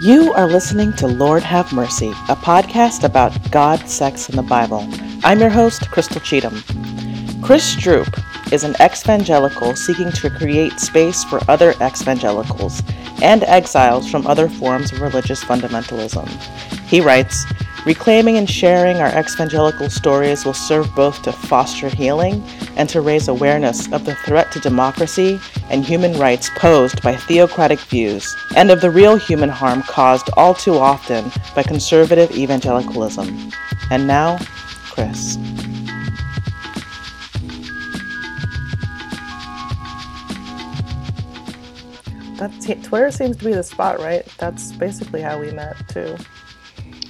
You are listening to Lord Have Mercy, a podcast about God, sex, and the Bible. I'm your host, Crystal Cheatham. Chris Stroop is an evangelical seeking to create space for other evangelicals and exiles from other forms of religious fundamentalism. He writes, Reclaiming and sharing our evangelical stories will serve both to foster healing and to raise awareness of the threat to democracy and human rights posed by theocratic views, and of the real human harm caused all too often by conservative evangelicalism. And now, Chris. That's, Twitter seems to be the spot, right? That's basically how we met, too.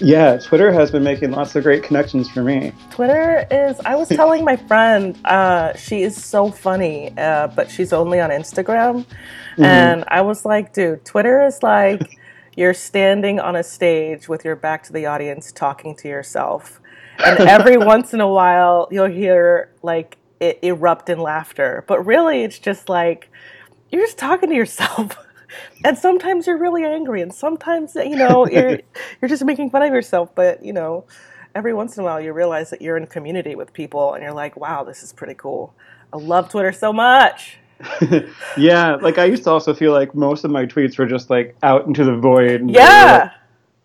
Yeah, Twitter has been making lots of great connections for me. Twitter is, I was telling my friend, uh, she is so funny, uh, but she's only on Instagram. Mm-hmm. And I was like, dude, Twitter is like you're standing on a stage with your back to the audience talking to yourself. And every once in a while, you'll hear like it erupt in laughter. But really, it's just like you're just talking to yourself. and sometimes you're really angry and sometimes you know you're you're just making fun of yourself but you know every once in a while you realize that you're in community with people and you're like wow this is pretty cool. I love twitter so much. Yeah like i used to also feel like most of my tweets were just like out into the void yeah! like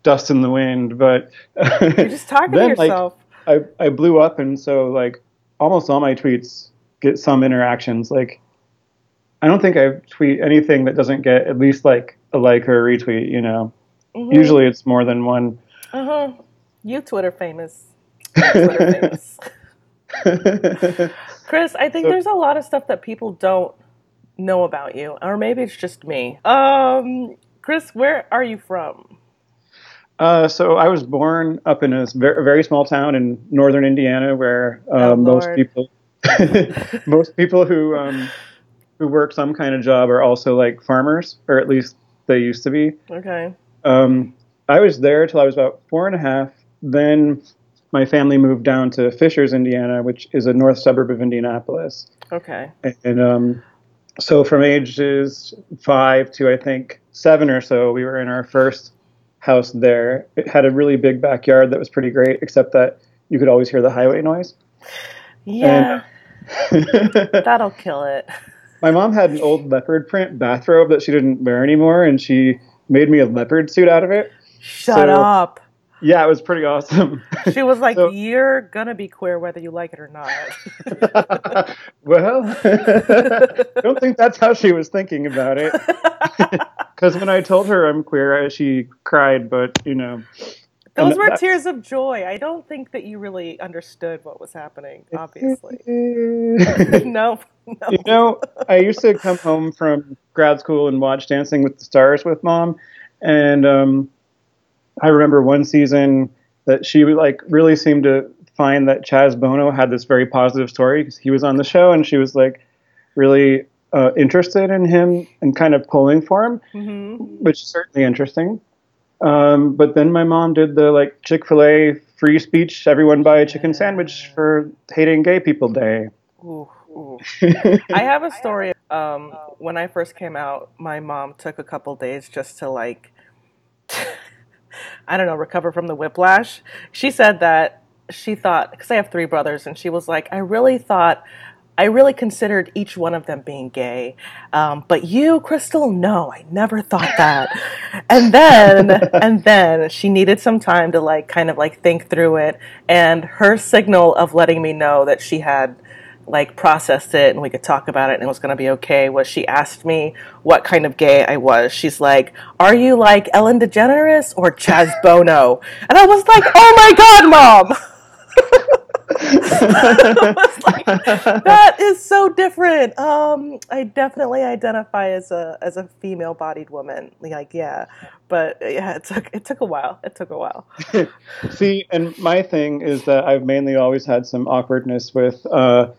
dust in the wind but you're just talking then, to yourself. Like, I, I blew up and so like almost all my tweets get some interactions like I don't think I tweet anything that doesn't get at least like a like or a retweet. You know, mm-hmm. usually it's more than one. Uh huh. You Twitter famous. Twitter famous. Chris, I think so, there's a lot of stuff that people don't know about you, or maybe it's just me. Um, Chris, where are you from? Uh, so I was born up in a very, very small town in northern Indiana, where uh, oh, most people, most people who um, who work some kind of job are also like farmers, or at least they used to be. Okay. Um, I was there till I was about four and a half. Then my family moved down to Fishers, Indiana, which is a north suburb of Indianapolis. Okay. And um, so from ages five to I think seven or so, we were in our first house there. It had a really big backyard that was pretty great, except that you could always hear the highway noise. Yeah. And, That'll kill it my mom had an old leopard print bathrobe that she didn't wear anymore, and she made me a leopard suit out of it. Shut so, up. Yeah, it was pretty awesome. She was like, so, "You're gonna be queer whether you like it or not." well, I don't think that's how she was thinking about it. Because when I told her I'm queer, she cried. But you know, those were tears of joy. I don't think that you really understood what was happening, obviously. no, no. You know, I used to come home from grad school and watch Dancing with the Stars with mom. And um, I remember one season that she like really seemed to find that Chaz Bono had this very positive story because he was on the show and she was like really uh, interested in him and kind of pulling for him, mm-hmm. which is certainly interesting. Um, but then my mom did the like Chick Fil A free speech, everyone buy a chicken sandwich for hating gay people day. Ooh, ooh. I have a story. Um, when I first came out, my mom took a couple days just to like, I don't know, recover from the whiplash. She said that she thought because I have three brothers, and she was like, I really thought I really considered each one of them being gay. Um, but you, Crystal, no, I never thought that. and then, and then she needed some time to like kind of like think through it. And her signal of letting me know that she had like processed it and we could talk about it and it was going to be okay was she asked me what kind of gay I was. She's like, "Are you like Ellen DeGeneres or Chaz Bono?" And I was like, "Oh my god, mom." like, that is so different. Um, I definitely identify as a as a female bodied woman. Like, yeah, but yeah, it took it took a while. It took a while. See, and my thing is that I've mainly always had some awkwardness with uh,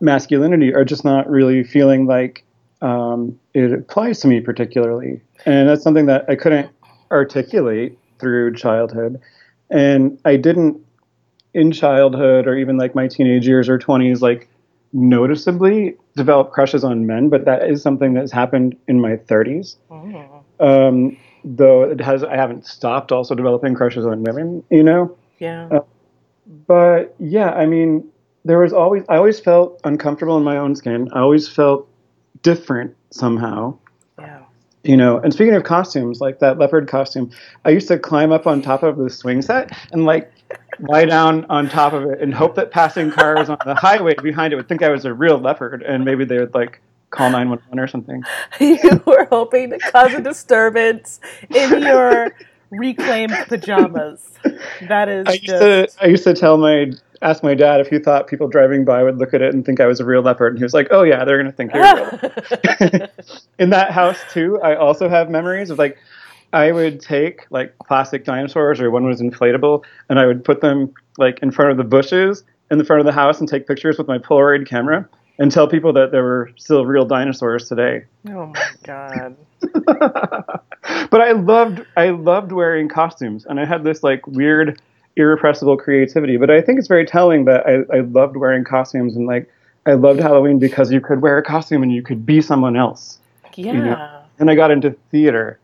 masculinity, or just not really feeling like um, it applies to me particularly, and that's something that I couldn't articulate through childhood, and I didn't in childhood or even like my teenage years or 20s like noticeably develop crushes on men but that is something that's happened in my 30s mm. um, though it has, I haven't stopped also developing crushes on women, you know? Yeah. Uh, but yeah, I mean, there was always, I always felt uncomfortable in my own skin. I always felt different somehow. Yeah. You know, and speaking of costumes, like that leopard costume, I used to climb up on top of the swing set and like lie down on top of it and hope that passing cars on the highway behind it would think I was a real leopard and maybe they would like call 911 or something. you were hoping to cause a disturbance in your reclaimed pajamas. That is I used just. to I used to tell my ask my dad if he thought people driving by would look at it and think I was a real leopard and he was like, "Oh yeah, they're going to think you're a real." in that house too, I also have memories of like I would take like plastic dinosaurs or one was inflatable and I would put them like in front of the bushes in the front of the house and take pictures with my Polaroid camera and tell people that there were still real dinosaurs today. oh my god. but I loved I loved wearing costumes and I had this like weird irrepressible creativity. But I think it's very telling that I, I loved wearing costumes and like I loved Halloween because you could wear a costume and you could be someone else. Yeah. know, And I got into theater.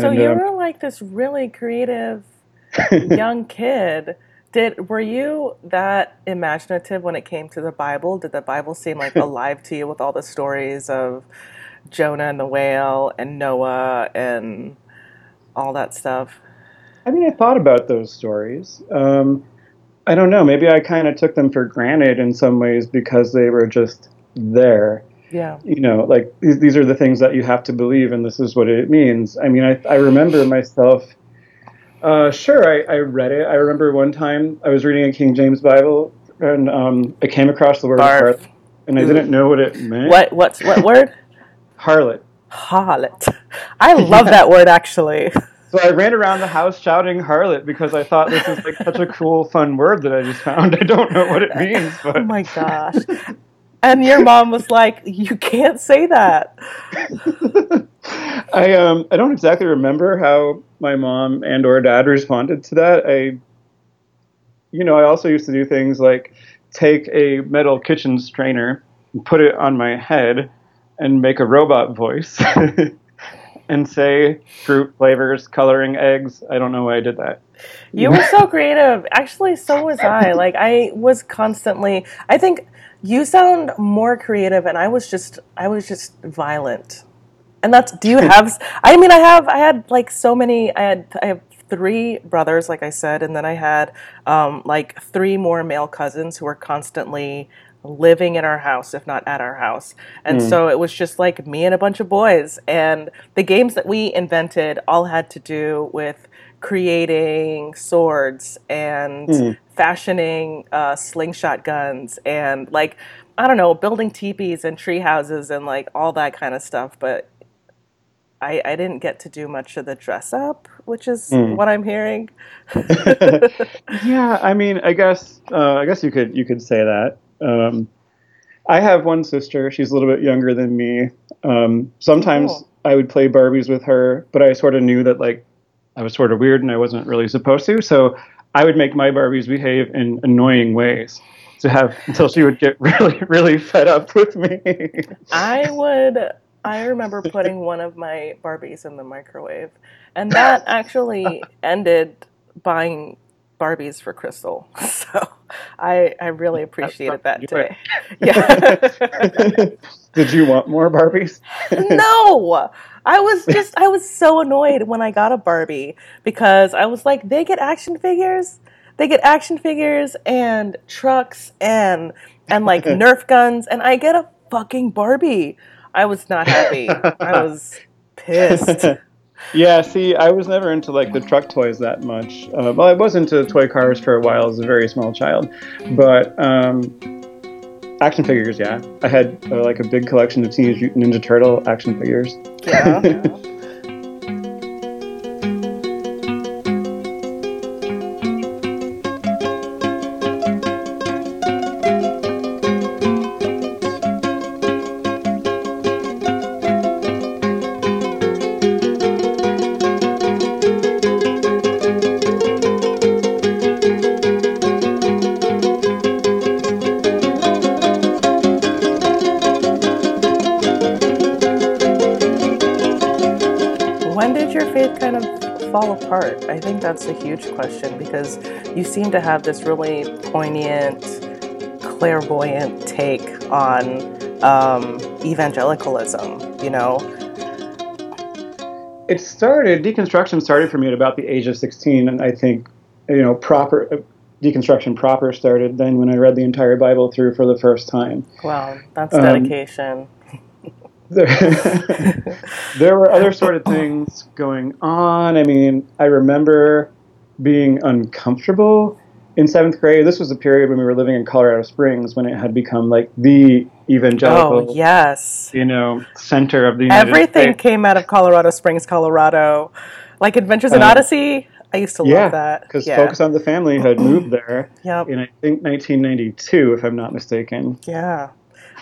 So And, you um, were like this really creative young kid. Did were you that imaginative when it came to the Bible? Did the Bible seem like alive to you with all the stories of Jonah and the whale and Noah and all that stuff? I mean, I thought about those stories. Um, I don't know. Maybe I kind of took them for granted in some ways because they were just there. Yeah. You know, like these, these are the things that you have to believe, and this is what it means. I mean, I, I remember myself. Uh, sure, I, I read it. I remember one time I was reading a King James Bible, and um, I came across the word Barf. harlot, and I didn't know what it meant. What what's what word? Harlot. Harlot. I love that word actually. So I ran around the house shouting harlot because I thought this is like such a cool, fun word that I just found. I don't know what it means, but Oh my gosh. And your mom was like, "You can't say that." I um I don't exactly remember how my mom and or dad responded to that. I you know, I also used to do things like take a metal kitchen strainer and put it on my head and make a robot voice and say fruit flavors, coloring eggs. I don't know why I did that. You were so creative. Actually, so was I. Like I was constantly I think you sound more creative and I was just I was just violent. And that's do you have I mean I have I had like so many I had I have three brothers like I said and then I had um like three more male cousins who were constantly living in our house if not at our house. And so it was just like me and a bunch of boys and the games that we invented all had to do with creating swords and fashioning uh, slingshot guns and like I don't know, building teepees and tree houses and like all that kind of stuff. But I, I didn't get to do much of the dress up, which is what I'm hearing. yeah, I mean, I guess uh, I guess you could you could say that. Um, I have one sister. She's a little bit younger than me. Um, sometimes Cool. I would play Barbies with her, but I sort of knew that like I was sort of weird and I wasn't really supposed to. So I would make my Barbies behave in annoying ways to have until she would get really really fed up with me. I would. I remember putting one of my Barbies in the microwave, and that actually ended buying Barbies for Crystal. So I I really appreciated that you day. Yeah. Did you want more Barbies? no i was just i was so annoyed when i got a barbie because i was like they get action figures they get action figures and trucks and and like nerf guns and i get a fucking barbie i was not happy i was pissed Yeah, see, I was never into like the truck toys that much. Uh, well, I was into toy cars for a while as a very small child, but um, action figures, yeah. I had uh, like a big collection of Teenage Mutant Ninja Turtle action figures. yeah that's a huge question because you seem to have this really poignant, clairvoyant take on um, evangelicalism, you know? It started, deconstruction started for me at about the age of 16, and I think, you know, proper deconstruction proper started then when I read the entire Bible through for the first time. Wow, that's dedication. Um, there, there were other sort of things going on. I mean, I remember being uncomfortable in seventh grade. This was a period when we were living in Colorado Springs when it had become like the evangelical, oh, yes, you know, center of the United everything States. came out of Colorado Springs, Colorado, like Adventures in uh, Odyssey. I used to yeah, love that. Because yeah. Focus on the Family had moved there yep. in, I think, 1992, if I'm not mistaken. Yeah.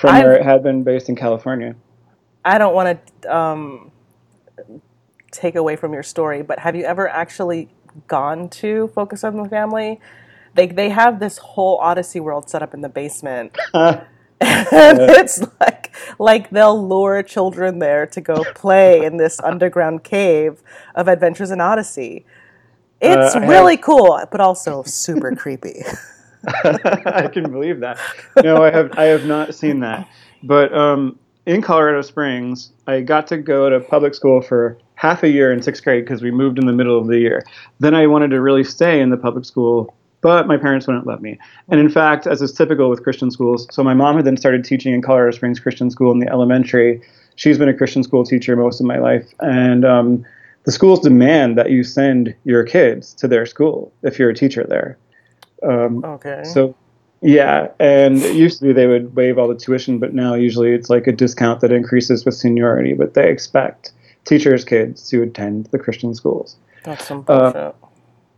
From I've, where it had been based in California. I don't want to um, take away from your story, but have you ever actually gone to Focus on the Family? They they have this whole Odyssey world set up in the basement. and it's like like they'll lure children there to go play in this underground cave of Adventures in Odyssey. It's uh, really have... cool, but also super creepy. I can believe that. No, I have I have not seen that. But um, in Colorado Springs, I got to go to public school for half a year in sixth grade because we moved in the middle of the year. Then I wanted to really stay in the public school, but my parents wouldn't let me. And in fact, as is typical with Christian schools, so my mom had then started teaching in Colorado Springs Christian School in the elementary. She's been a Christian school teacher most of my life, and um, the schools demand that you send your kids to their school if you're a teacher there. Um, okay. So yeah, and it used to be they would waive all the tuition, but now usually it's like a discount that increases with seniority. But they expect teachers' kids to attend the Christian schools. That's some bullshit. Uh,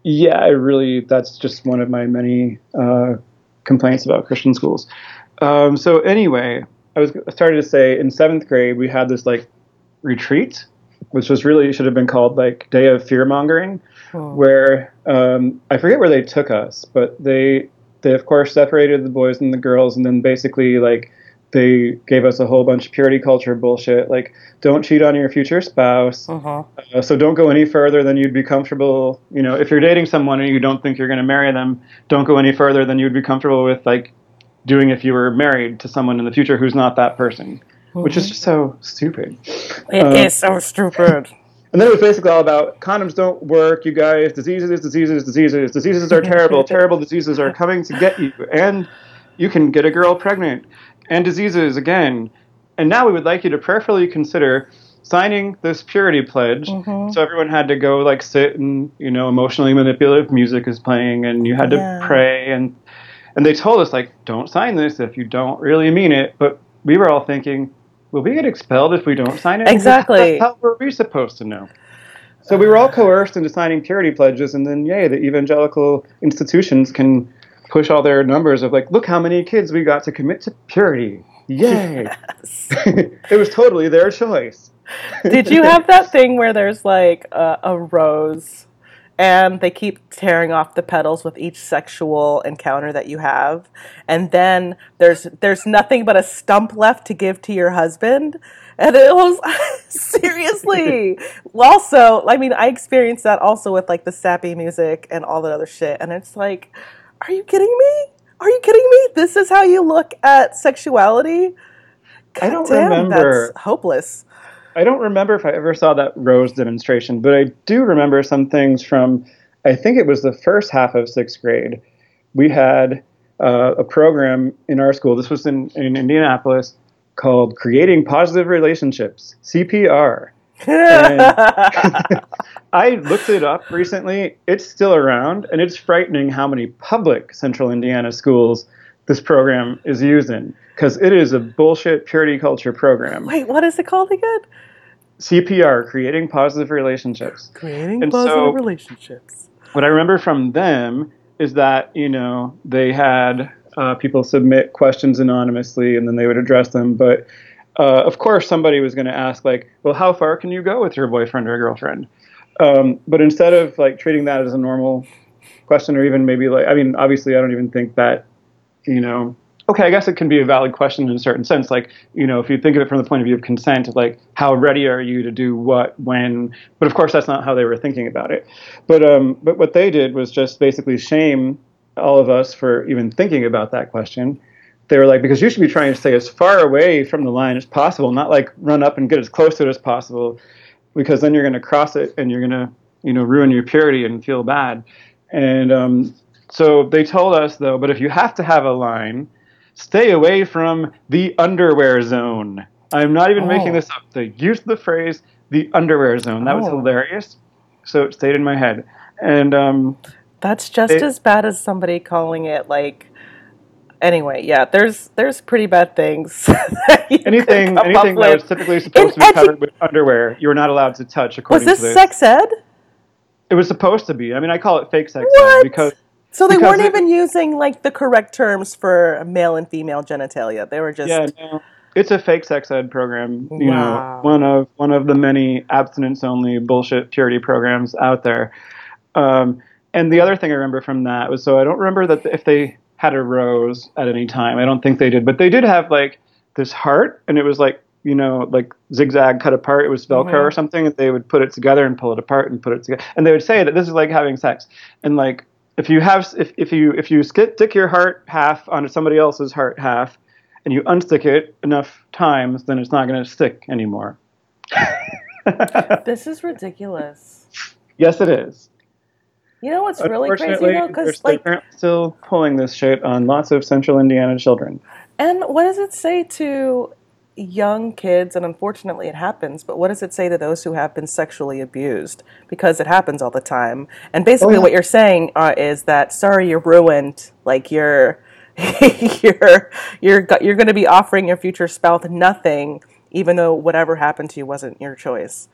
yeah, I really that's just one of my many uh, complaints about Christian schools. Um, so anyway, I was started to say in seventh grade we had this like retreat, which was really should have been called like Day of Fear Mongering, oh. where um, I forget where they took us, but they they of course separated the boys and the girls, and then basically like they gave us a whole bunch of purity culture bullshit, like don't cheat on your future spouse. Uh-huh. Uh, so don't go any further than you'd be comfortable. You know, if you're dating someone and you don't think you're going to marry them, don't go any further than you'd be comfortable with, like doing if you were married to someone in the future who's not that person, mm-hmm. which is mm-hmm. just so stupid. It uh, is so stupid. And then it was basically all about condoms don't work, you guys. Diseases, diseases, diseases. Diseases are terrible. terrible diseases are coming to get you. And you can get a girl pregnant. And diseases again. And now we would like you to prayerfully consider signing this purity pledge. Mm-hmm. So everyone had to go like sit and, you know, emotionally manipulative music is playing and you had to yeah. pray and and they told us like don't sign this if you don't really mean it. But we were all thinking will we get expelled if we don't sign it? Exactly. How, were we supposed to know? So we were all coerced into signing purity pledges, and then, yay, the evangelical institutions can push all their numbers of like, look how many kids we got to commit to purity. Yay! Yes. it was totally their choice. Did you have that thing where there's like a, a rose and they keep tearing off the petals with each sexual encounter that you have. And then there's there's nothing but a stump left to give to your husband. And it was seriously. Also i mean i experienced that also with like the sappy music and all that other shit. And it's like are you kidding me? Are you kidding me? This is how you look at sexuality? God i don't damn, remember that's hopeless I don't remember if I ever saw that rose demonstration, but I do remember some things from, I think it was the first half of sixth grade. We had uh, a program in our school, this was in, in Indianapolis, called Creating Positive Relationships, CPR. I looked it up recently. It's still around, and it's frightening how many public central Indiana schools this program is used in because it is a bullshit purity culture program. Wait, what is it called again? CPR, creating positive relationships. Creating and positive so, relationships. What I remember from them is that you know they had uh, people submit questions anonymously and then they would address them, but uh, of course somebody was going to ask like, well, how far can you go with your boyfriend or girlfriend? Um, but instead of like treating that as a normal question or even maybe like, I mean, obviously I don't even think that you know okay, I guess it can be a valid question in a certain sense. Like, you know, if you think of it from the point of view of consent, like, how ready are you to do what, when? But of course, that's not how they were thinking about it. But um, but what they did was just basically shame all of us for even thinking about that question. They were like, because you should be trying to stay as far away from the line as possible, not like run up and get as close to it as possible, because then you're going to cross it and you're going to, you know, ruin your purity and feel bad. And um, so they told us though, but if you have to have a line, stay away from the underwear zone. I'm not even oh. making this up. They used the phrase the underwear zone. That oh. was hilarious. So it stayed in my head. And um, that's just it, as bad as somebody calling it like. Anyway, yeah, there's there's pretty bad things. anything anything that was typically supposed in to be edu- covered with underwear, you were not allowed to touch. According was this, this sex ed? It was supposed to be. I mean, I call it fake sex what? ed because so they weren't it, even using like the correct terms for male and female genitalia. They were just yeah. No, it's a fake sex ed program. You wow. know, one of one of the many abstinence only bullshit purity programs out there. Um, and the other thing I remember from that was so I don't remember that if they had a rose at any time. I don't think they did, but they did have like this heart, and it was like you know, like zigzag cut apart. It was Velcro mm-hmm. or something. And they would put it together and pull it apart and put it together. And they would say that this is like having sex. And like if you have if, if you if you stick your heart half onto somebody else's heart half and you unstick it enough times then it's not going to stick anymore. This is ridiculous. Yes it is. You know what's really crazy though? Because like still pulling this shit on lots of central indiana children. And what does it say to young kids, and unfortunately it happens, but what does it say to those who have been sexually abused? Because it happens all the time. And basically, oh, yeah. what you're saying uh, is that, sorry, you're ruined. Like, you're. you're you're you're going to be offering your future spouse nothing, even though whatever happened to you wasn't your choice.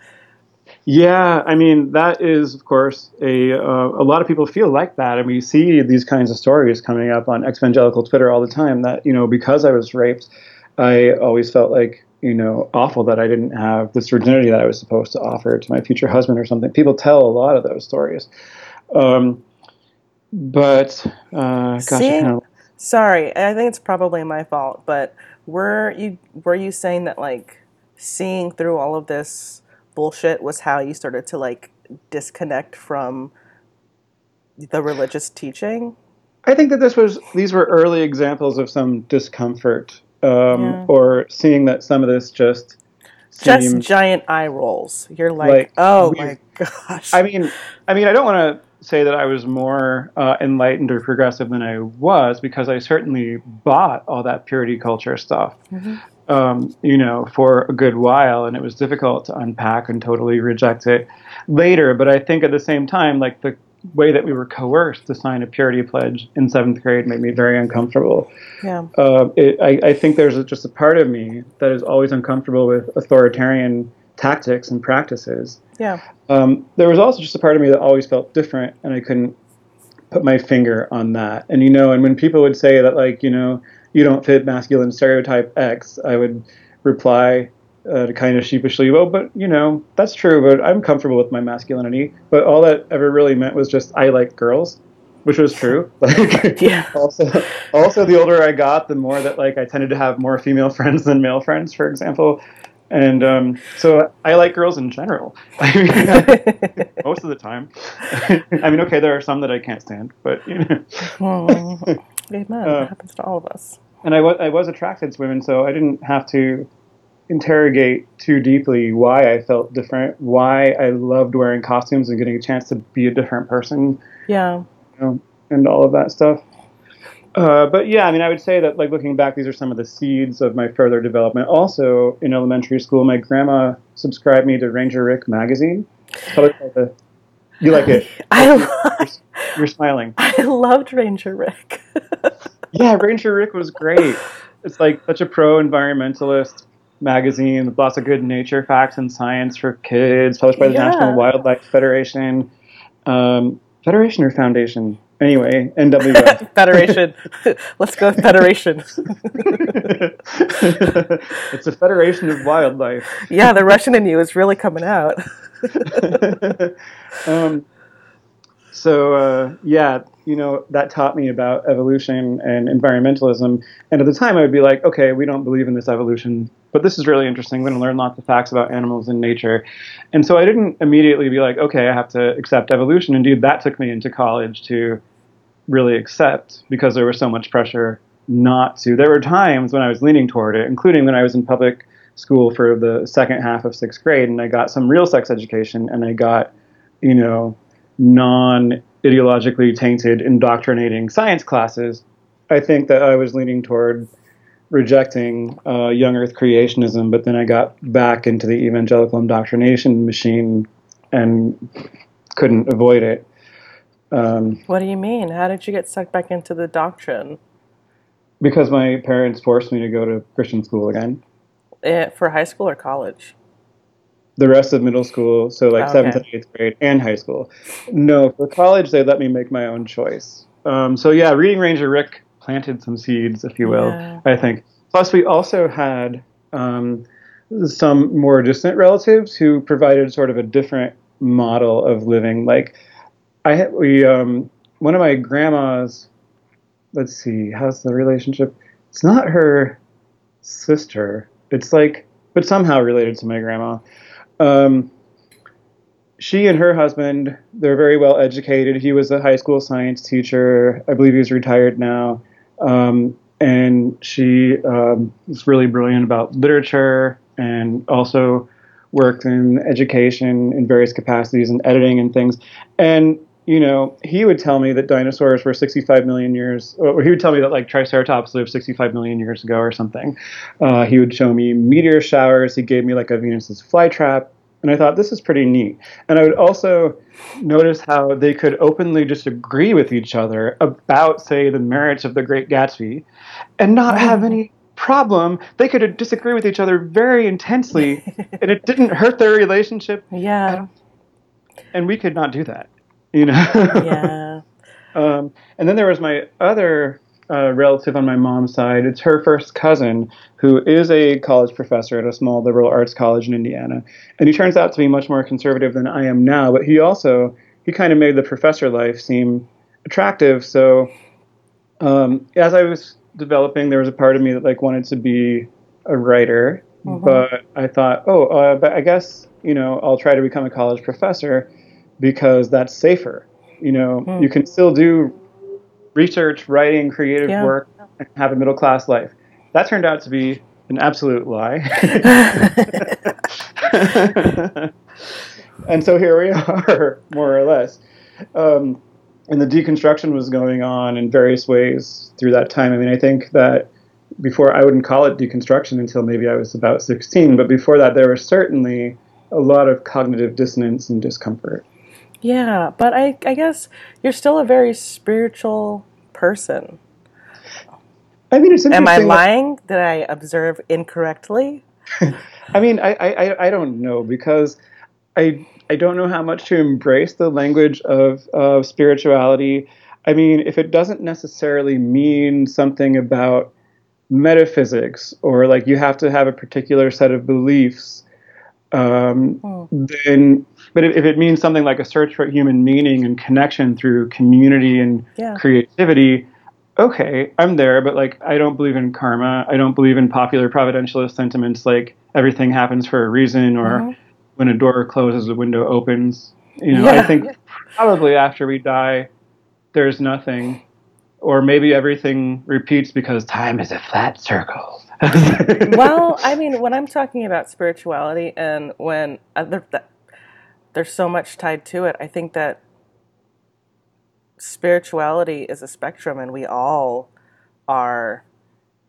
Yeah, I mean that is, of course, a uh, a lot of people feel like that, and we see these kinds of stories coming up on evangelical Twitter all the time. That you know, because I was raped, I always felt like you know awful that I didn't have this virginity that I was supposed to offer to my future husband or something. People tell a lot of those stories, um, but uh, gosh, See? Of... sorry, I think it's probably my fault. But were you were you saying that like seeing through all of this bullshit was how you started to like disconnect from the religious teaching? I think that this was these were early examples of some discomfort um, yeah. or seeing that some of this just just giant eye rolls. You're like, like oh my gosh. I mean, I mean, I don't want to say that I was more uh, enlightened or progressive than I was because I certainly bought all that purity culture stuff. Mm-hmm. Um, you know, for a good while, and it was difficult to unpack and totally reject it later. But I think at the same time, like the way that we were coerced to sign a purity pledge in seventh grade made me very uncomfortable. Yeah. Uh, it, I, I, think there's just a part of me that is always uncomfortable with authoritarian tactics and practices. Yeah. Um, there was also just a part of me that always felt different, and I couldn't put my finger on that. And you know, and when people would say that, like, you know, you don't fit masculine stereotype X, I would reply, uh, kind of sheepishly, well, but you know, that's true, but I'm comfortable with my masculinity. But all that ever really meant was just I like girls, which was true. Like, yeah. Also, also, the older I got, the more that like I tended to have more female friends than male friends, for example. And um, so I like girls in general. I mean, most of the time. I mean, okay, there are some that I can't stand, but you know. Well, amen. Uh, it happens to all of us. And I was I was attracted to women, so I didn't have to interrogate too deeply why I felt different, why I loved wearing costumes and getting a chance to be a different person. Yeah. You know, and all of that stuff. Uh, but yeah, I mean, I would say that, like, looking back, these are some of the seeds of my further development. Also, in elementary school, my grandma subscribed me to Ranger Rick magazine. The, you like it? I you're, you're smiling. I loved Ranger Rick. yeah, Ranger Rick was great. It's like such a pro environmentalist, magazine with lots of good nature facts and science for kids, published by the yeah. National Wildlife Federation. Um, Federation or Foundation? Anyway, NWF. Federation. Let's go Federation. it's a federation of wildlife. yeah, the Russian in you is really coming out. um, so uh, yeah, you know that taught me about evolution and environmentalism. And at the time, I would be like, okay, we don't believe in this evolution, but this is really interesting. I'm going to learn lots of facts about animals and nature. And so I didn't immediately be like, okay, I have to accept evolution. Indeed, that took me into college to really accept because there was so much pressure not to. There were times when I was leaning toward it, including when I was in public school for the second half of sixth grade, and I got some real sex education, and I got, you know, non ideologically tainted, indoctrinating science classes. I think that I was leaning toward rejecting uh, young Earth creationism, but then I got back into the evangelical indoctrination machine and couldn't avoid it. Um, what do you mean? How did you get sucked back into the doctrine? Because my parents forced me to go to Christian school again. It, eh, for high school or college? The rest of middle school, so like seventh and eighth grade, and high school. No, for college they let me make my own choice. Um, so yeah, Reading Ranger Rick planted some seeds, if you will. Yeah. I think. Plus, we also had um, some more distant relatives who provided sort of a different model of living. Like, I we um, one of my grandmas. Let's see, how's the relationship? It's not her sister. It's like, but somehow related to my grandma. Um, she and her husband, they're very well educated. He was a high school science teacher. I believe he's retired now. Um, and she um, really brilliant about literature and also worked in education in various capacities and editing and things. And you know, he would tell me that dinosaurs were 65 million years, or he would tell me that like Triceratops lived 65 million years ago or something. Uh, he would show me meteor showers. He gave me like a Venus's flytrap. And I thought this is pretty neat. And I would also notice how they could openly disagree with each other about, say, the merits of the Great Gatsby and not oh. have any problem. They could disagree with each other very intensely and it didn't hurt their relationship. Yeah. And we could not do that you know. yeah. Um, and then there was my other uh, relative on my mom's side. It's her first cousin who is a college professor at a small liberal arts college in Indiana, and he turns out to be much more conservative than I am now. But he also he kind of made the professor life seem attractive. So um, as I was developing, there was a part of me that like wanted to be a writer, mm-hmm. but I thought, oh, uh, but I guess you know I'll try to become a college professor because that's safer. You know, hmm. you can still do research, writing, creative yeah. work, and have a middle class life. That turned out to be an absolute lie. and so here we are, more or less. Um, and the deconstruction was going on in various ways through that time. I mean, I think that before I wouldn't call it deconstruction until maybe I was about 16, but before that, there was certainly a lot of cognitive dissonance and discomfort. Yeah, but I, I guess you're still a very spiritual person. I mean, it's Am I lying? Did I observe incorrectly? I mean, I, I, I don't know because I I don't know how much to embrace the language of, of spirituality. I mean, if it doesn't necessarily mean something about metaphysics or like you have to have a particular set of beliefs, um, oh. then but if, if, it means something like a search for human meaning and connection through community and yeah. creativity okay i'm there but like i don't believe in karma i don't believe in popular providentialist sentiments like everything happens for a reason or mm-hmm. when a door closes a window opens you know yeah. i think probably after we die there's nothing or maybe everything repeats because time is a flat circle well, I mean, when I'm talking about spirituality and when there, there's so much tied to it, I think that spirituality is a spectrum and we all are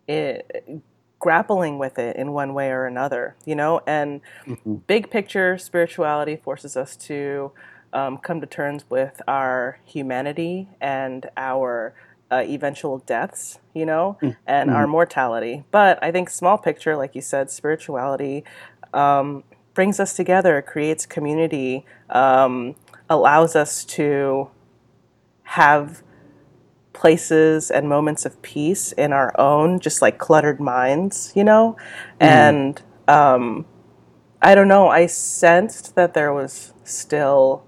it, eh, grappling with it in one way or another, you know? And mm-hmm. big picture spirituality forces us to um, come to terms with our humanity and our uh, eventual deaths, you know, mm. and mm-hmm. our mortality. But I think small picture, like you said, spirituality um, brings us together, creates community, um, allows us to have places and moments of peace in our own, just like cluttered minds, you know, mm. and um, I don't know. I sensed that there was still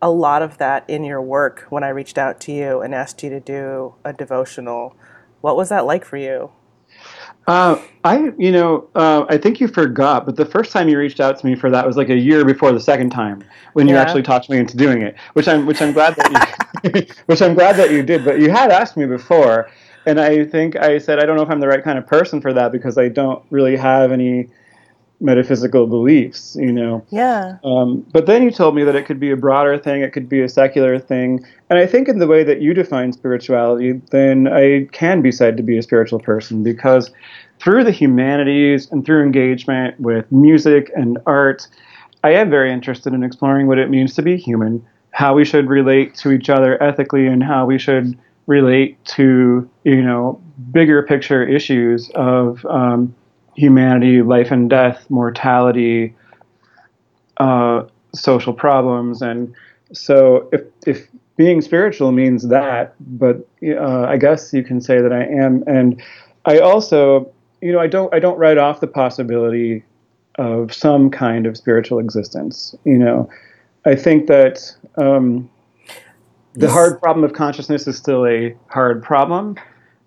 a lot of that in your work when I reached out to you and asked you to do a devotional. What was that like for you? Uh, I, you know, uh, I think you forgot, but the first time you reached out to me for that was like a year before the second time when you Yeah. actually talked me into doing it, which I'm, which I'm glad that you, which I'm glad that you did. But you had asked me before, and I think I said I don't know if I'm the right kind of person for that because I don't really have any metaphysical beliefs, you know. Yeah. Um, but then you told me that it could be a broader thing, it could be a secular thing. And I think, in the way that you define spirituality, then I can be said to be a spiritual person because through the humanities and through engagement with music and art, I am very interested in exploring what it means to be human, how we should relate to each other ethically, and how we should relate to, you know, bigger picture issues of um, humanity, life and death, mortality, uh, social problems, and so if if being spiritual means that, but uh, I guess you can say that I am, and I also, you know, I don't I don't write off the possibility of some kind of spiritual existence. You know, I think that um, the hard problem of consciousness is still a hard problem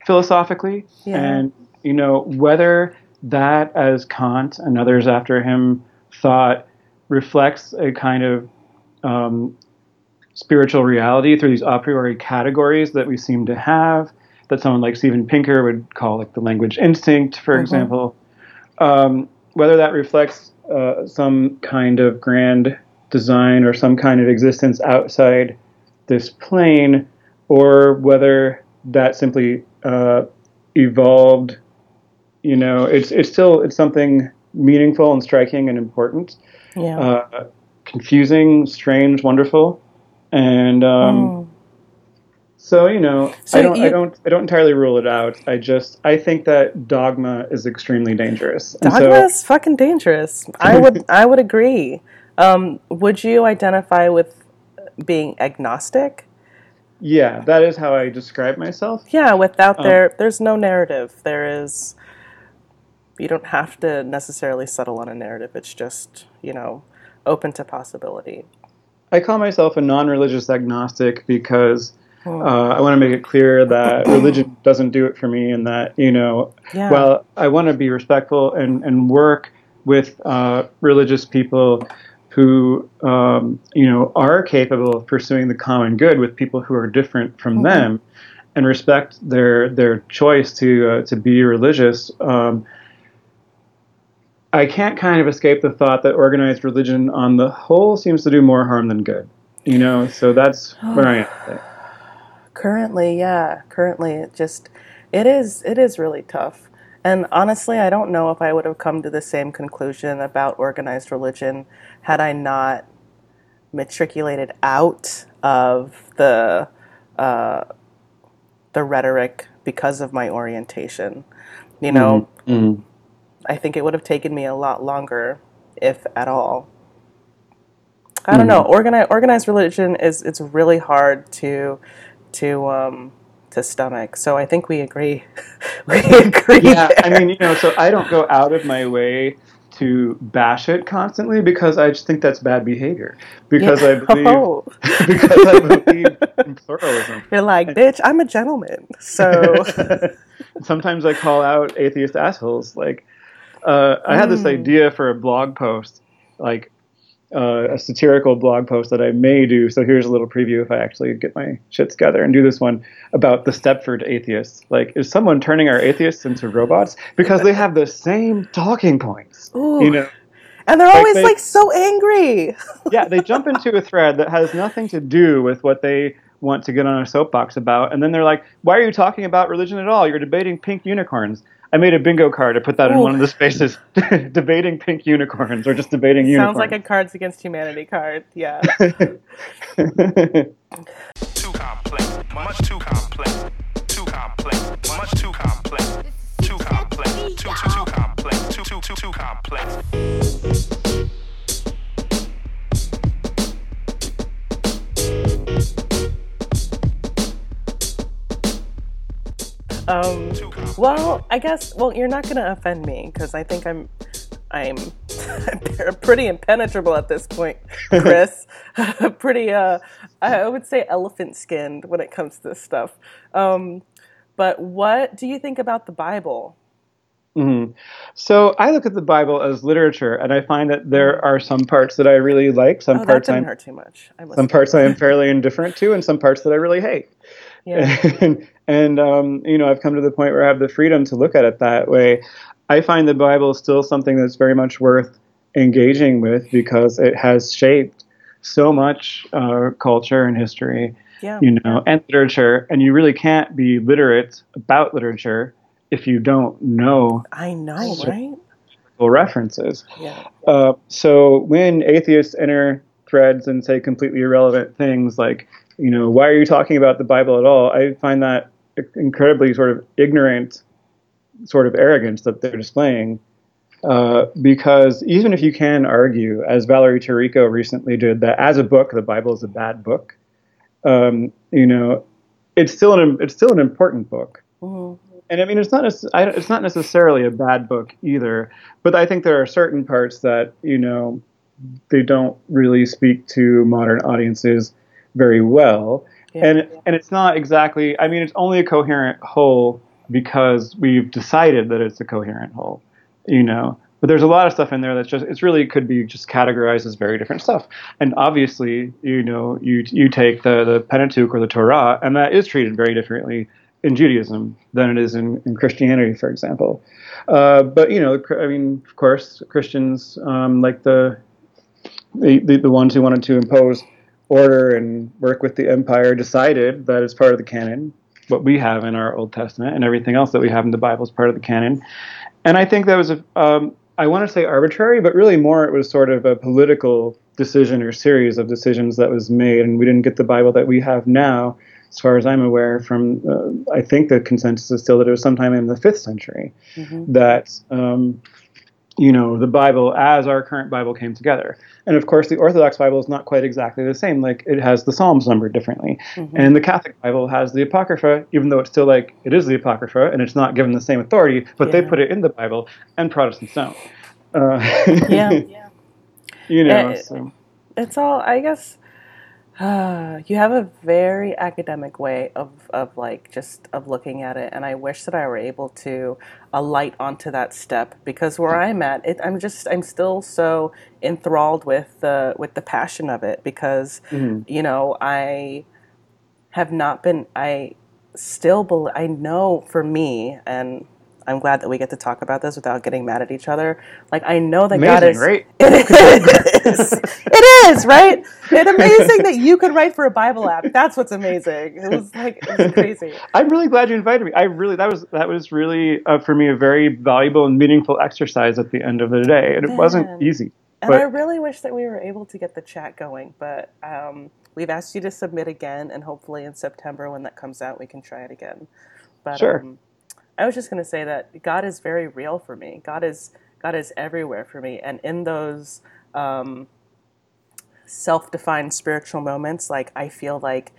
philosophically, Yeah. and you know whether that, as Kant and others after him thought, reflects a kind of um, spiritual reality through these a priori categories that we seem to have, that someone like Steven Pinker would call like the language instinct, for Mhm. example. Um, whether that reflects uh, some kind of grand design or some kind of existence outside this plane, or whether that simply uh, evolved. You know, it's it's still it's something meaningful and striking and important Yeah. uh, confusing, strange, wonderful, and um, Mm. so you know, So I don't, I don't, I don't entirely rule it out. I just, I think that dogma is extremely dangerous. And Dogma so, is fucking dangerous. I would I would agree. Um, would you identify with being agnostic? yeah, that is how I describe myself. Yeah, without Um, there there's no narrative. There is you don't have to necessarily settle on a narrative. It's just, you know, open to possibility. I call myself a non-religious agnostic because Hmm. uh, I want to make it clear that religion doesn't do it for me, and that you know, Yeah. well, I want to be respectful and and work with uh, religious people who um, you know are capable of pursuing the common good with people who are different from Mhm. them, and respect their their choice to uh, to be religious. Um, I can't kind of escape the thought that organized religion, on the whole, seems to do more harm than good. You know, so that's where I am. Currently, yeah, currently it just it is it is really tough. And honestly, I don't know if I would have come to the same conclusion about organized religion had I not matriculated out of the uh, the rhetoric because of my orientation. You know, Mhm. I think it would have taken me a lot longer, if at all. I don't Mhm. know. Organized organized religion is it's really hard to to um, to stomach. So I think we agree. we agree. yeah, I mean, you know, so I don't go out of my way to bash it constantly because I just think that's bad behavior. Because I believe Oh. because I believe in pluralism. You're like, bitch, I'm a gentleman. So Sometimes I call out atheist assholes. Like, uh, I had this Mm. idea for a blog post, like uh, a satirical blog post that I may do. So here's a little preview if I actually get my shit together and do this one about the Stepford atheists. Like, is someone turning our atheists into robots because they have the same talking points? Ooh. You know, and they're Like always they- like so angry. yeah, they jump into a thread that has nothing to do with what they want to get on a soapbox about, and then they're like, "Why are you talking about religion at all? You're debating pink unicorns." I made a bingo card. I put that in one of the spaces. debating pink unicorns, or just debating unicorns. Sounds like a. Cards Against Humanity card. Yeah. Too complex, much too complex, too complex, much too complex, too complex, too too too complex, too too too too complex. Um, well, I guess. Well, you're not going to offend me because I think I'm. I'm pretty impenetrable at this point, Chris. pretty, uh, I would say elephant skinned when it comes to this stuff. Um, but what do you think about the Bible? Mm-hmm. So I look at the Bible as literature, and I find that there are some parts that I really like, some oh, parts I'm, hurt too much. some parts I am fairly indifferent to, and some parts that I really hate. Yeah. and, and um, you know, I've come to the point where I have the freedom to look at it that way. I find the Bible still something that's very much worth engaging with because it has shaped so much uh, culture and history, Yeah. you know, and literature. And you really can't be literate about literature if you don't know I know, right? references. Yeah. Uh, so when atheists enter threads and say completely irrelevant things like, you know, why are you talking about the Bible at all? I find that incredibly sort of ignorant sort of arrogance that they're displaying. Uh, because even if you can argue, as Valerie Tarico recently did, that as a book the Bible is a bad book, um, you know, it's still an it's still an important book. Mhm. And I mean, it's not I, it's not necessarily a bad book either, but I think there are certain parts that you know they don't really speak to modern audiences very well. Yeah. And and it's not exactly. I mean, it's only a coherent whole because we've decided that it's a coherent whole, you know. But there's a lot of stuff in there that's just it's really could be just categorized as very different stuff. And obviously, you know, you you take the the Pentateuch or the Torah, and that is treated very differently in Judaism than it is in, in Christianity, for example. Uh, but you know, I mean, of course, Christians um, like the the the ones who wanted to impose order and work with the empire decided that it's part of the canon. What we have in our Old Testament and everything else that we have in the Bible is part of the canon. And I think that was a um, I want to say arbitrary, but really more it was sort of a political decision or series of decisions that was made, and we didn't get the Bible that we have now as far as I'm aware, from uh, I think the consensus is still that it was sometime in the fifth century Mhm. that um, you know the Bible as our current Bible came together. And of course, the Orthodox Bible is not quite exactly the same. Like it has the Psalms numbered differently, Mhm. and the Catholic Bible has the Apocrypha, even though it's still like it is the Apocrypha and it's not given the same authority, but they put it in the Bible, and Protestants don't. Uh, Yeah. you know. Uh, so. it's all i guess uh, you have a very academic way of, of like just of looking at it and i wish that i were able to alight onto that step because where i'm at it, i'm just i'm still so enthralled with the with the passion of it because Mhm. you know i have not been i still bel i know for me and i'm glad that we get to talk about this without getting mad at each other like i know that god Amazing, is right? it is. It is, right? It's amazing that you could write for a Bible app. That's what's amazing. It was like it was crazy. I'm really glad you invited me. I really that was that was really uh, for me a very valuable and meaningful exercise at the end of the day, and it Man. wasn't easy. And But- I really wish that we were able to get the chat going, but um, we've asked you to submit again, and hopefully in September when that comes out, we can try it again. But Sure. um, I was just going to say that God is very real for me. God is God is everywhere for me, and in those um, self-defined spiritual moments, like I feel like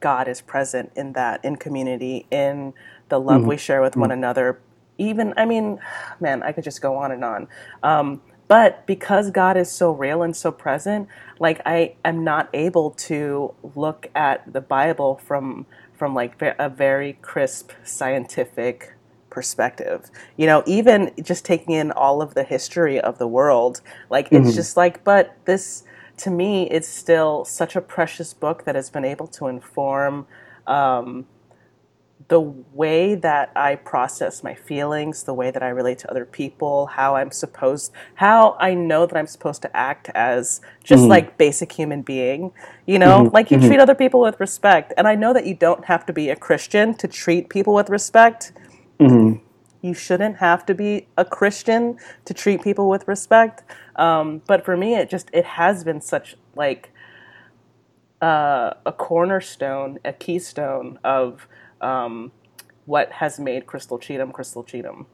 God is present in that, in community, in the love we share with one another. Even, I mean, man, I could just go on and on. Um, but because God is so real and so present, like I am not able to look at the Bible from from like a very crisp scientific perspective. You know, even just taking in all of the history of the world, like it's mm-hmm. just like, but this to me, it's still such a precious book that has been able to inform um, the way that I process my feelings, the way that I relate to other people, how I'm supposed, how I know that I'm supposed to act as just mm-hmm. like basic human being. You know, mm-hmm. like you treat other people with respect. And I know that you don't have to be a Christian to treat people with respect. You shouldn't have to be a Christian to treat people with respect. Um, but for me, it just it has been such like uh, a cornerstone, a keystone of um, what has made Crystal Cheatham Crystal Cheatham.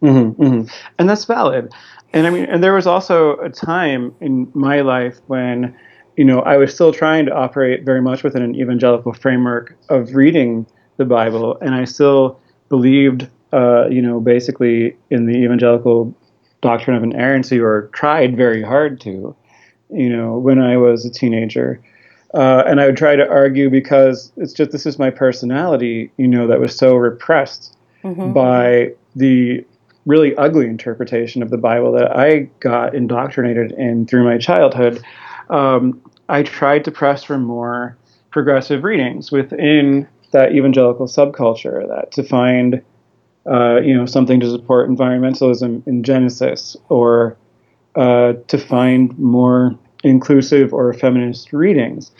hmm hmm And that's valid. And I mean, and there was also a time in my life when, you know, I was still trying to operate very much within an evangelical framework of reading the Bible, and I still believed, uh, you know, basically in the evangelical doctrine of inerrancy or tried very hard to, you know, when I was a teenager. Uh, and I would try to argue because it's just this is my personality, you know, that was so repressed by the really ugly interpretation of the Bible that I got indoctrinated in through my childhood. Um, I tried to press for more progressive readings within that evangelical subculture, that to find, uh, you know, something to support environmentalism in Genesis, or uh, to find more inclusive or feminist readings.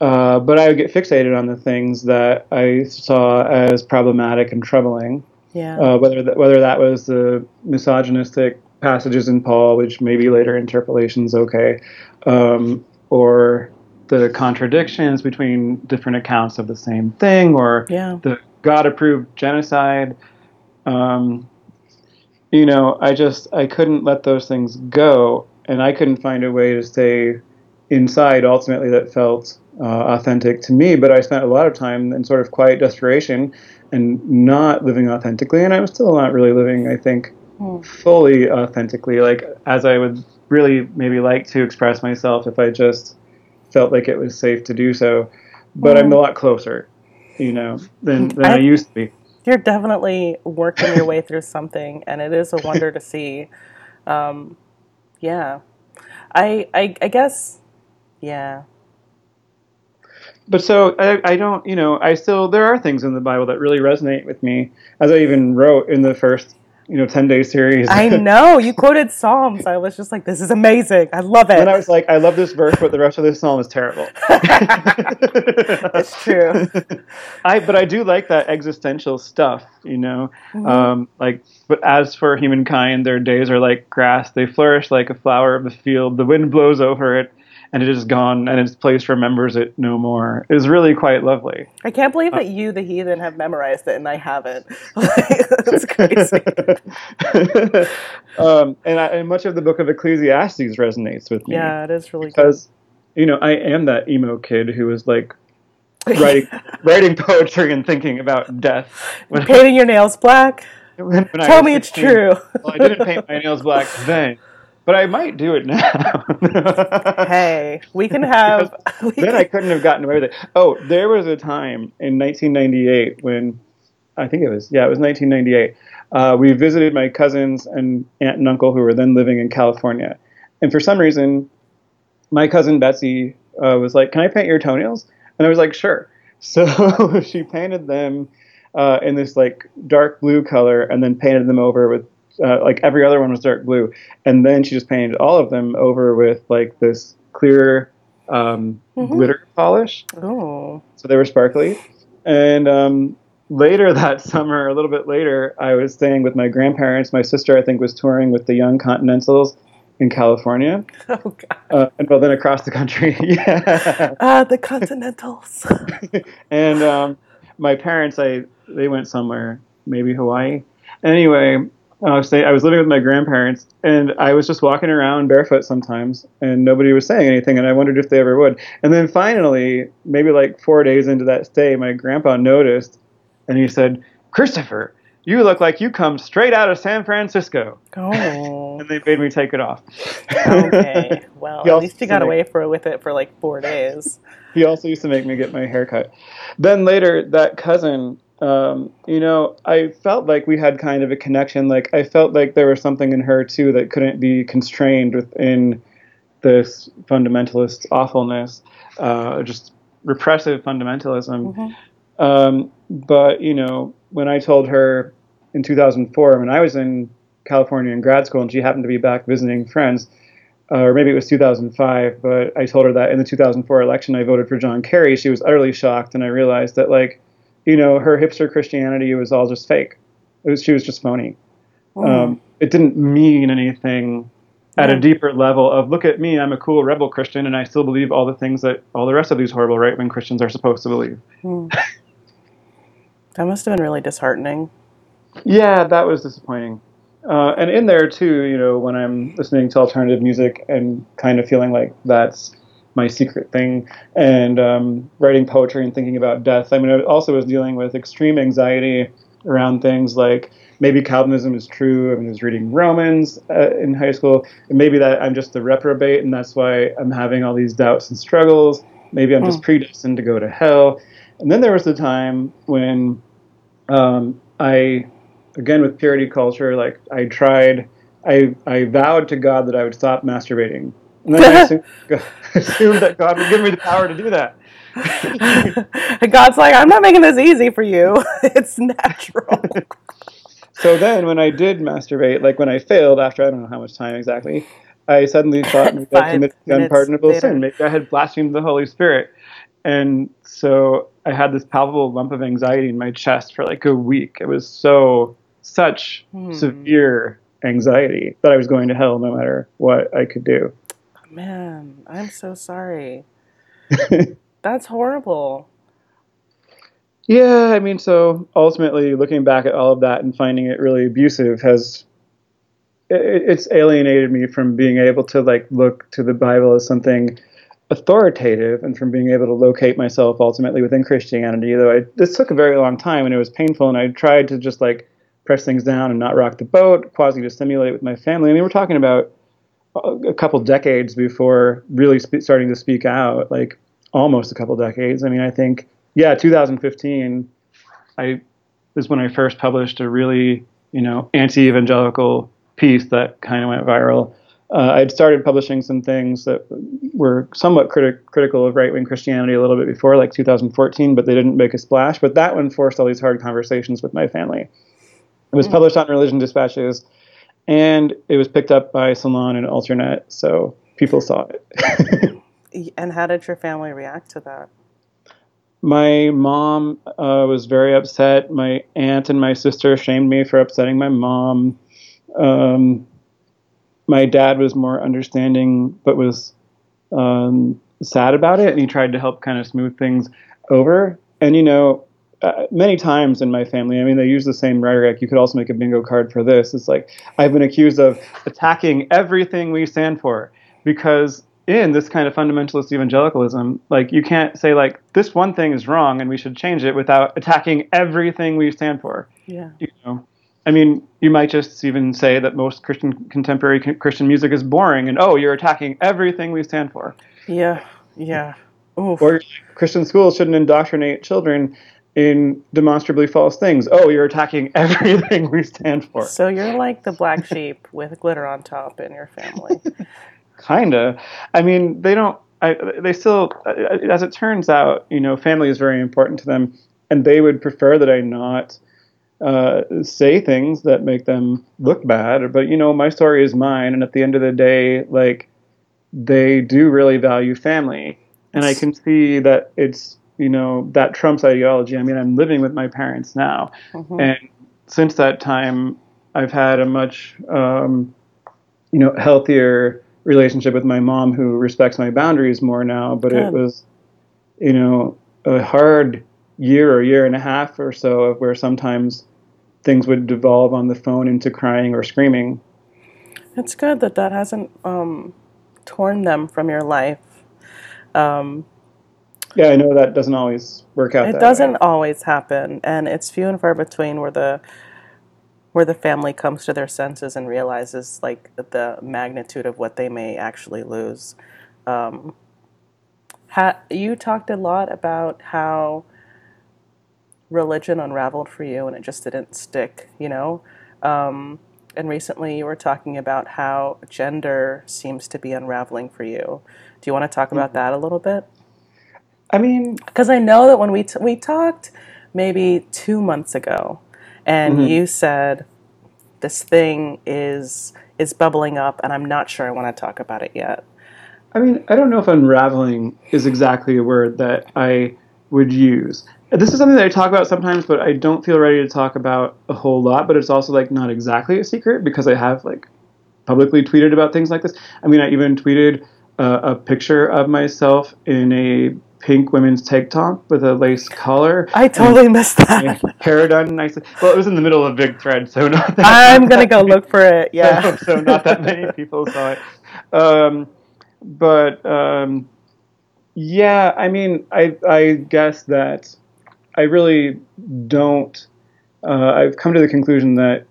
Uh, but I would get fixated on the things that I saw as problematic and troubling Yeah. uh, whether that, whether that was the misogynistic passages in Paul, which maybe later interpolations okay, um, or the contradictions between different accounts of the same thing, or Yeah. the God-approved genocide. Um, you know, I just I couldn't let those things go, and I couldn't find a way to stay inside. Ultimately, that felt uh, authentic to me. But I spent a lot of time in sort of quiet desperation and not living authentically, and I was still not really living. I think fully authentically, like as I would really maybe like to express myself if I just felt like it was safe to do so. But I'm a lot closer, you know, than than I, I- used to be. You're definitely working your way through something, and it is a wonder to see. Um, yeah, I, I, I guess, yeah, But so I, I don't, you know, I still there are things in the Bible that really resonate with me, as I even wrote in the first, you know, ten day series. I know you quoted Psalms. I was just like, this is amazing. I love it. and I was like, I love this verse, but the rest of this psalm is terrible. it's true. I but I do like that existential stuff, you know. Mm-hmm. Um, like, but as for humankind, their days are like grass; they flourish like a flower of the field. The wind blows over it, and it is gone, and its place remembers it no more. Is really quite lovely. I can't believe that you, the heathen, have memorized it and I haven't. That's crazy. um, and, I, and much of the book of Ecclesiastes resonates with me Yeah, it is really good. because, you know, I am that emo kid who is like writing writing poetry and thinking about death. When, Painting your nails black. when, when Tell me it's 16. true. Well, I didn't paint my nails black then, but I might do it now. Hey, we can have. We then can, I couldn't have gotten away with it. Oh, there was a time in 1998 when I think it was yeah, it was 1998. Uh, we visited my cousins and aunt and uncle who were then living in California, and for some reason, my cousin Betsy uh, was like, "Can I paint your toenails?" And I was like, "Sure." So she painted them uh, in this like dark blue color, and then painted them over with uh, like every other one was dark blue, and then she just painted all of them over with like this clear um, glitter polish oh, so they were sparkly. And um, later that summer, a little bit later, I was staying with my grandparents. My sister, I think, was touring with the Young Continentals in California, oh God. uh, and well, then across the country. yeah. Ah, the Continentals. And um, my parents, I they went somewhere, maybe Hawaii. Anyway, I was, stay, I was living with my grandparents, and I was just walking around barefoot sometimes, and nobody was saying anything, and I wondered if they ever would. And then finally, maybe like four days into that stay, my grandpa noticed, and he said, "Christopher, you look like you come straight out of San Francisco." Oh, And they made me take it off. okay. Well, at least you got away for with it for like four days. he also used to make me get my hair cut. Then later, that cousin, um, you know, I felt like we had kind of a connection. Like I felt like there was something in her too that couldn't be constrained within this fundamentalist awfulness, uh, just repressive fundamentalism. Um, but you know, when I told her in 2004, when I was in California in grad school, and she happened to be back visiting friends, uh, or maybe it was 2005, but I told her that in the 2004 election I voted for John Kerry. She was utterly shocked, and I realized that, like, you know, her hipster Christianity was all just fake. It was she was just phony. Um, it didn't mean anything at a deeper level of look at me, I'm a cool rebel Christian, and I still believe all the things that all the rest of these horrible right wing Christians are supposed to believe. That must have been really disheartening. Yeah, that was disappointing. Uh, and in there too, you know, when I'm listening to alternative music and kind of feeling like that's my secret thing, and um, writing poetry and thinking about death. I mean, I also was dealing with extreme anxiety around things like maybe Calvinism is true. I mean, I was reading Romans uh, in high school, and maybe that I'm just the reprobate, and that's why I'm having all these doubts and struggles. Maybe I'm just predestined to go to hell. And then there was the time when um, I, again with purity culture, like I tried, I I vowed to God that I would stop masturbating, then I assumed, assumed that God would give me the power to do that. God's like, I'm not making this easy for you. it's natural. So then, when I did masturbate, like when I failed after I don't know how much time exactly, I suddenly thought maybe I committed unpardonable later. sin. Maybe I had blasphemed the Holy Spirit. And so I had this palpable lump of anxiety in my chest for like a week. It was so, such Hmm. severe anxiety that I was going to hell no matter what I could do. Man, I'm so sorry. That's horrible. Yeah, I mean, so ultimately, looking back at all of that and finding it really abusive has it, it's alienated me from being able to like look to the Bible as something authoritative and from being able to locate myself ultimately within Christianity. Though I, this took a very long time and it was painful, and I tried to just like press things down and not rock the boat, quasi to stimulate with my family. I mean, we're talking about a couple decades before really spe- starting to speak out, like almost a couple decades. I mean, I think, yeah, 2015, I is when I first published a really, you know, anti-evangelical piece that kind of went viral. Uh, I'd started publishing some things that were somewhat criti- critical of right-wing Christianity a little bit before, like 2014, but they didn't make a splash. But that one forced all these hard conversations with my family. It was published on Religion Dispatches, and it was picked up by Salon and Alternet, so people saw it. And how did your family react to that? my mom uh, was very upset. My aunt and my sister shamed me for upsetting my mom. Um, my dad was more understanding, but was um, sad about it, and he tried to help kind of smooth things over. And you know, uh, many times in my family, I mean, they use the same rhetoric. You could also make a bingo card for this. It's like I've been accused of attacking everything we stand for because in this kind of fundamentalist evangelicalism, like you can't say like this one thing is wrong and we should change it without attacking everything we stand for. Yeah. You know, I mean, you might just even say that most Christian contemporary Christian music is boring, and oh, you're attacking everything we stand for. Yeah. Yeah. Oof. Or Christian schools shouldn't indoctrinate children in demonstrably false things. Oh, you're attacking everything we stand for. So you're like the black sheep with glitter on top in your family. Kinda. I mean, they don't. I, they still, as it turns out, you know, family is very important to them, and they would prefer that I not uh, say things that make them look bad. But you know, my story is mine, and at the end of the day, like they do really value family, and I can see that it's you know that trumps ideology. I mean, I'm living with my parents now, Mhm. and since that time, I've had a much um, you know healthier relationship with my mom who respects my boundaries more now but it was you know a hard year or year and a half or so of where sometimes things would devolve on the phone into crying or screaming It's good that that hasn't um, torn them from your life. Um, yeah i know that doesn't always work out it doesn't way. always happen, and it's few and far between where the where the family comes to their senses and realizes like the magnitude of what they may actually lose. Um, ha- you talked a lot about how religion unraveled for you and it just didn't stick, you know. Um, and recently you were talking about how gender seems to be unraveling for you. Do you want to talk about that a little bit? I mean Because I know that when we t- we talked maybe two months ago, and Mhm. you said this thing is is bubbling up, and I'm not sure I want to talk about it yet. I mean, I don't know if unraveling is exactly a word that I would use. This is something that I talk about sometimes, but I don't feel ready to talk about a whole lot. But it's also like not exactly a secret because I have like publicly tweeted about things like this. I mean, I even tweeted uh, a picture of myself in a pink women's tank top with a lace collar. I totally missed that. hair done nicely. Well, it was in the middle of a big thread, so not that. I'm gonna go look for it. Yeah. so, so not that many people saw it. Um, but um, yeah, I mean, I I guess that I really don't uh, I've come to the conclusion that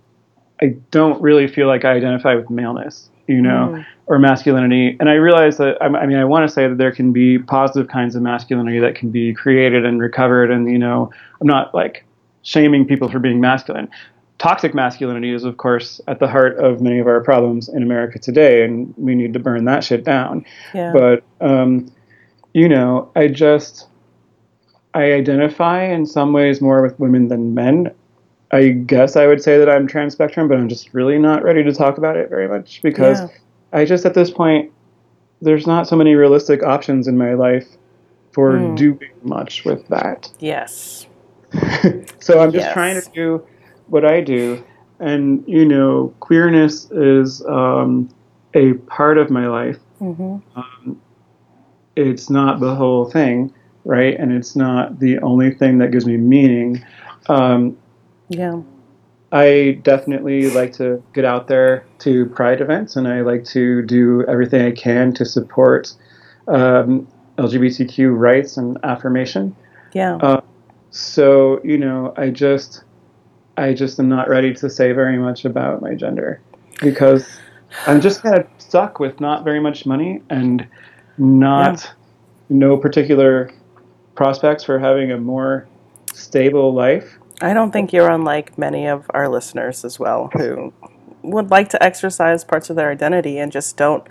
I don't really feel like I identify with maleness, you know, Mm. or masculinity. And I realize that, I mean, I want to say that there can be positive kinds of masculinity that can be created and recovered. And, you know, I'm not like shaming people for being masculine. Toxic masculinity is, of course, at the heart of many of our problems in America today, and we need to burn that shit down. Yeah. But, um, you know, I just, I identify in some ways more with women than men. I guess I would say that I'm trans spectrum, but I'm just really not ready to talk about it very much because Yeah. I just at this point there's not so many realistic options in my life for Hmm. doing much with that. yes. So I'm just Yes. trying to do what I do, and you know, queerness is um, a part of my life. hmm It's not the whole thing, right? And it's not the only thing that gives me meaning. Um, Yeah. I definitely like to get out there to Pride events, and I like to do everything I can to support um, LGBTQ rights and affirmation. Yeah. Uh, so you know, I just, I just am not ready to say very much about my gender because I'm just kind of stuck with not very much money and not no particular prospects for having a more stable life. I don't think you're unlike many of our listeners as well who would like to exercise parts of their identity and just don't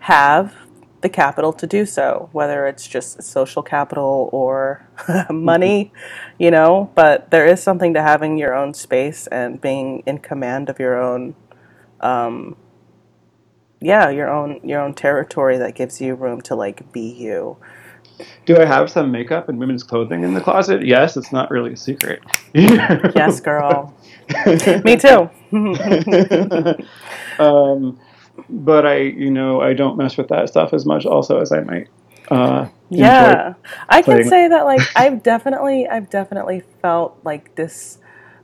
have the capital to do so, whether it's just social capital or money, you know. But there is something to having your own space and being in command of your own, um, yeah, your own your own territory that gives you room to like be you. Do I have some makeup and women's clothing in the closet? Yes, it's not really a secret. Yes, girl. Me too. um, but I, you know, I don't mess with that stuff as much also as I might. Uh. Yeah, I can say that like I've definitely I've definitely felt like this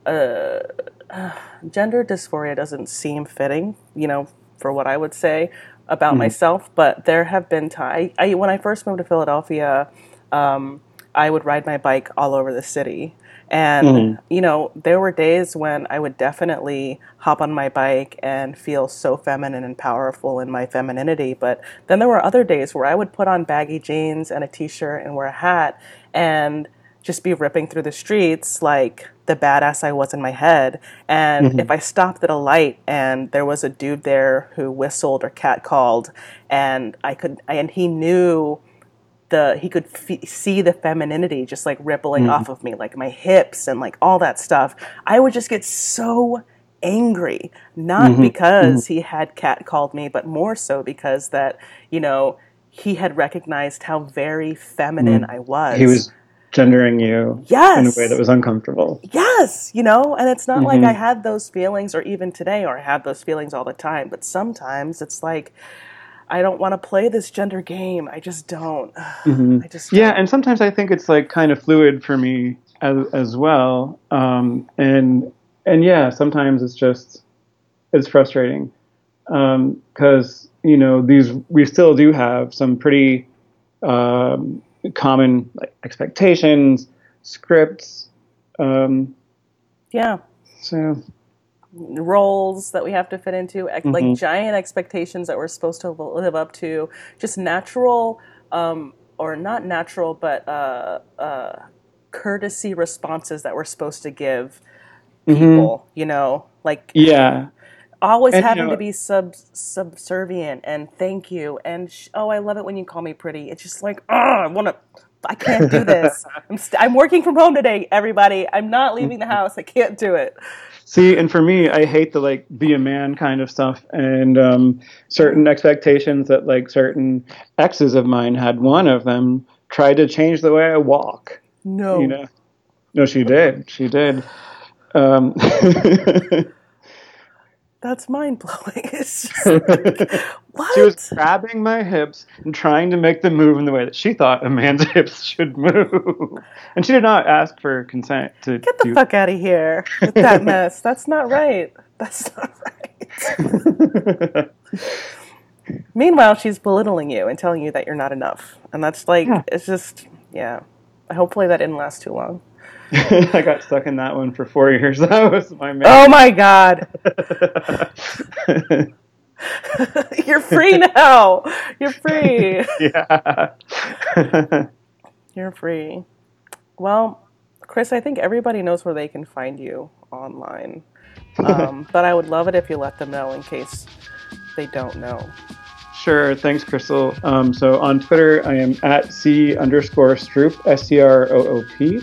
uh, uh, gender dysphoria doesn't seem fitting, you know, for what I would say about myself. But there have been times I, when I first moved to Philadelphia, um, I would ride my bike all over the city. And, you know, there were days when I would definitely hop on my bike and feel so feminine and powerful in my femininity. But then there were other days where I would put on baggy jeans and a t shirt and wear a hat and just be ripping through the streets like the badass I was in my head. And mm-hmm. if I stopped at a light and there was a dude there who whistled or catcalled, and I could, and he knew the he could f- see the femininity just like rippling off mm-hmm. of me, like my hips and like all that stuff. I would just get so angry, not mm-hmm. because he had catcalled me, but more so because that you know he had recognized how very feminine I was. He was gendering you Yes. in a way that was uncomfortable. Yes, you know, and it's not like Mm-hmm. I had those feelings, or even today, or I have those feelings all the time. But sometimes it's like I don't want to play this gender game. I just don't. I just Mm-hmm. Yeah, don't. and sometimes I think it's like kind of fluid for me as, as well. Um, and and yeah, sometimes it's just it's frustrating because you know these we still do have some pretty um, common like, expectations, scripts. Um, yeah. so roles that we have to fit into, ex- Mm-hmm. like giant expectations that we're supposed to live up to, just natural, um, or not natural, but uh, uh, courtesy responses that we're supposed to give people. You know, like yeah, always. And, you having know- to be sub subservient and thank you and sh- oh, I love it when you call me pretty. It's just like oh, I want to. I can't do this. I'm, st- I'm working from home today, everybody. I'm not leaving the house. I can't do it. See, and for me, I hate the like be a man kind of stuff, and um, certain expectations that like certain exes of mine had. One of them tried to change the way I walk. No. You know, no, she did. She did. Um, That's mind blowing. It's just like, what? she was grabbing my hips and trying to make them move in the way that she thought a man's hips should move, and she did not ask for consent to Get the do. fuck out of here with that mess. That's not right. That's not right. Meanwhile, she's belittling you and telling you that you're not enough. And that's like, Yeah. it's just, yeah. Hopefully that didn't last too long. I got stuck in that one for four years. That was my main. Oh my God. You're free now. You're free. yeah. You're free. Well, Chris, I think everybody knows where they can find you online. Um, but I would love it if you let them know in case they don't know. Sure. Thanks, Crystal. Um, so on Twitter, I am at C underscore Stroop, S T R O O P.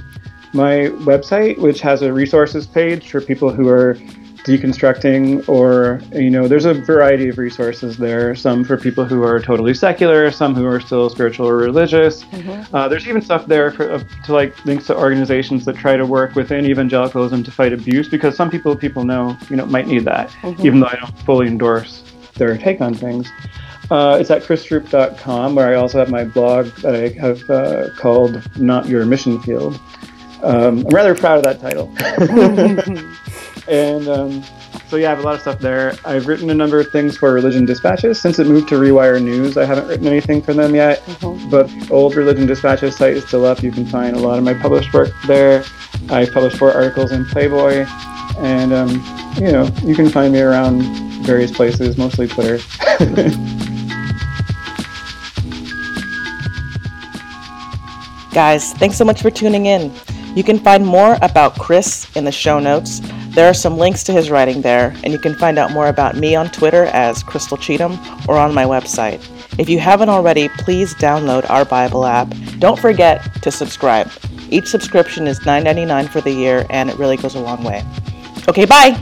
My website, which has a resources page for people who are deconstructing, or, you know, there's a variety of resources there. Some for people who are totally secular, some who are still spiritual or religious. Uh, there's even stuff there for, uh, to like links to organizations that try to work within evangelicalism to fight abuse, because some people people know, you know, might need that, even though I don't fully endorse their take on things. Uh, it's at chrisstroop.com, where I also have my blog that I have uh, called Not Your Mission Field. Um, I'm rather proud of that title. and um, so, yeah, I have a lot of stuff there. I've written a number of things for Religion Dispatches. Since it moved to Rewire News, I haven't written anything for them yet. But old Religion Dispatches site is still up. You can find a lot of my published work there. I published four articles in Playboy. And, um, you know, you can find me around various places, mostly Twitter. Guys, thanks so much for tuning in. You can find more about Chris in the show notes. There are some links to his writing there, and you can find out more about me on Twitter as Crystal Cheatham or on my website. If you haven't already, please download our Bible app. Don't forget to subscribe. Each subscription is $9.99 for the year, and it really goes a long way. Okay, bye!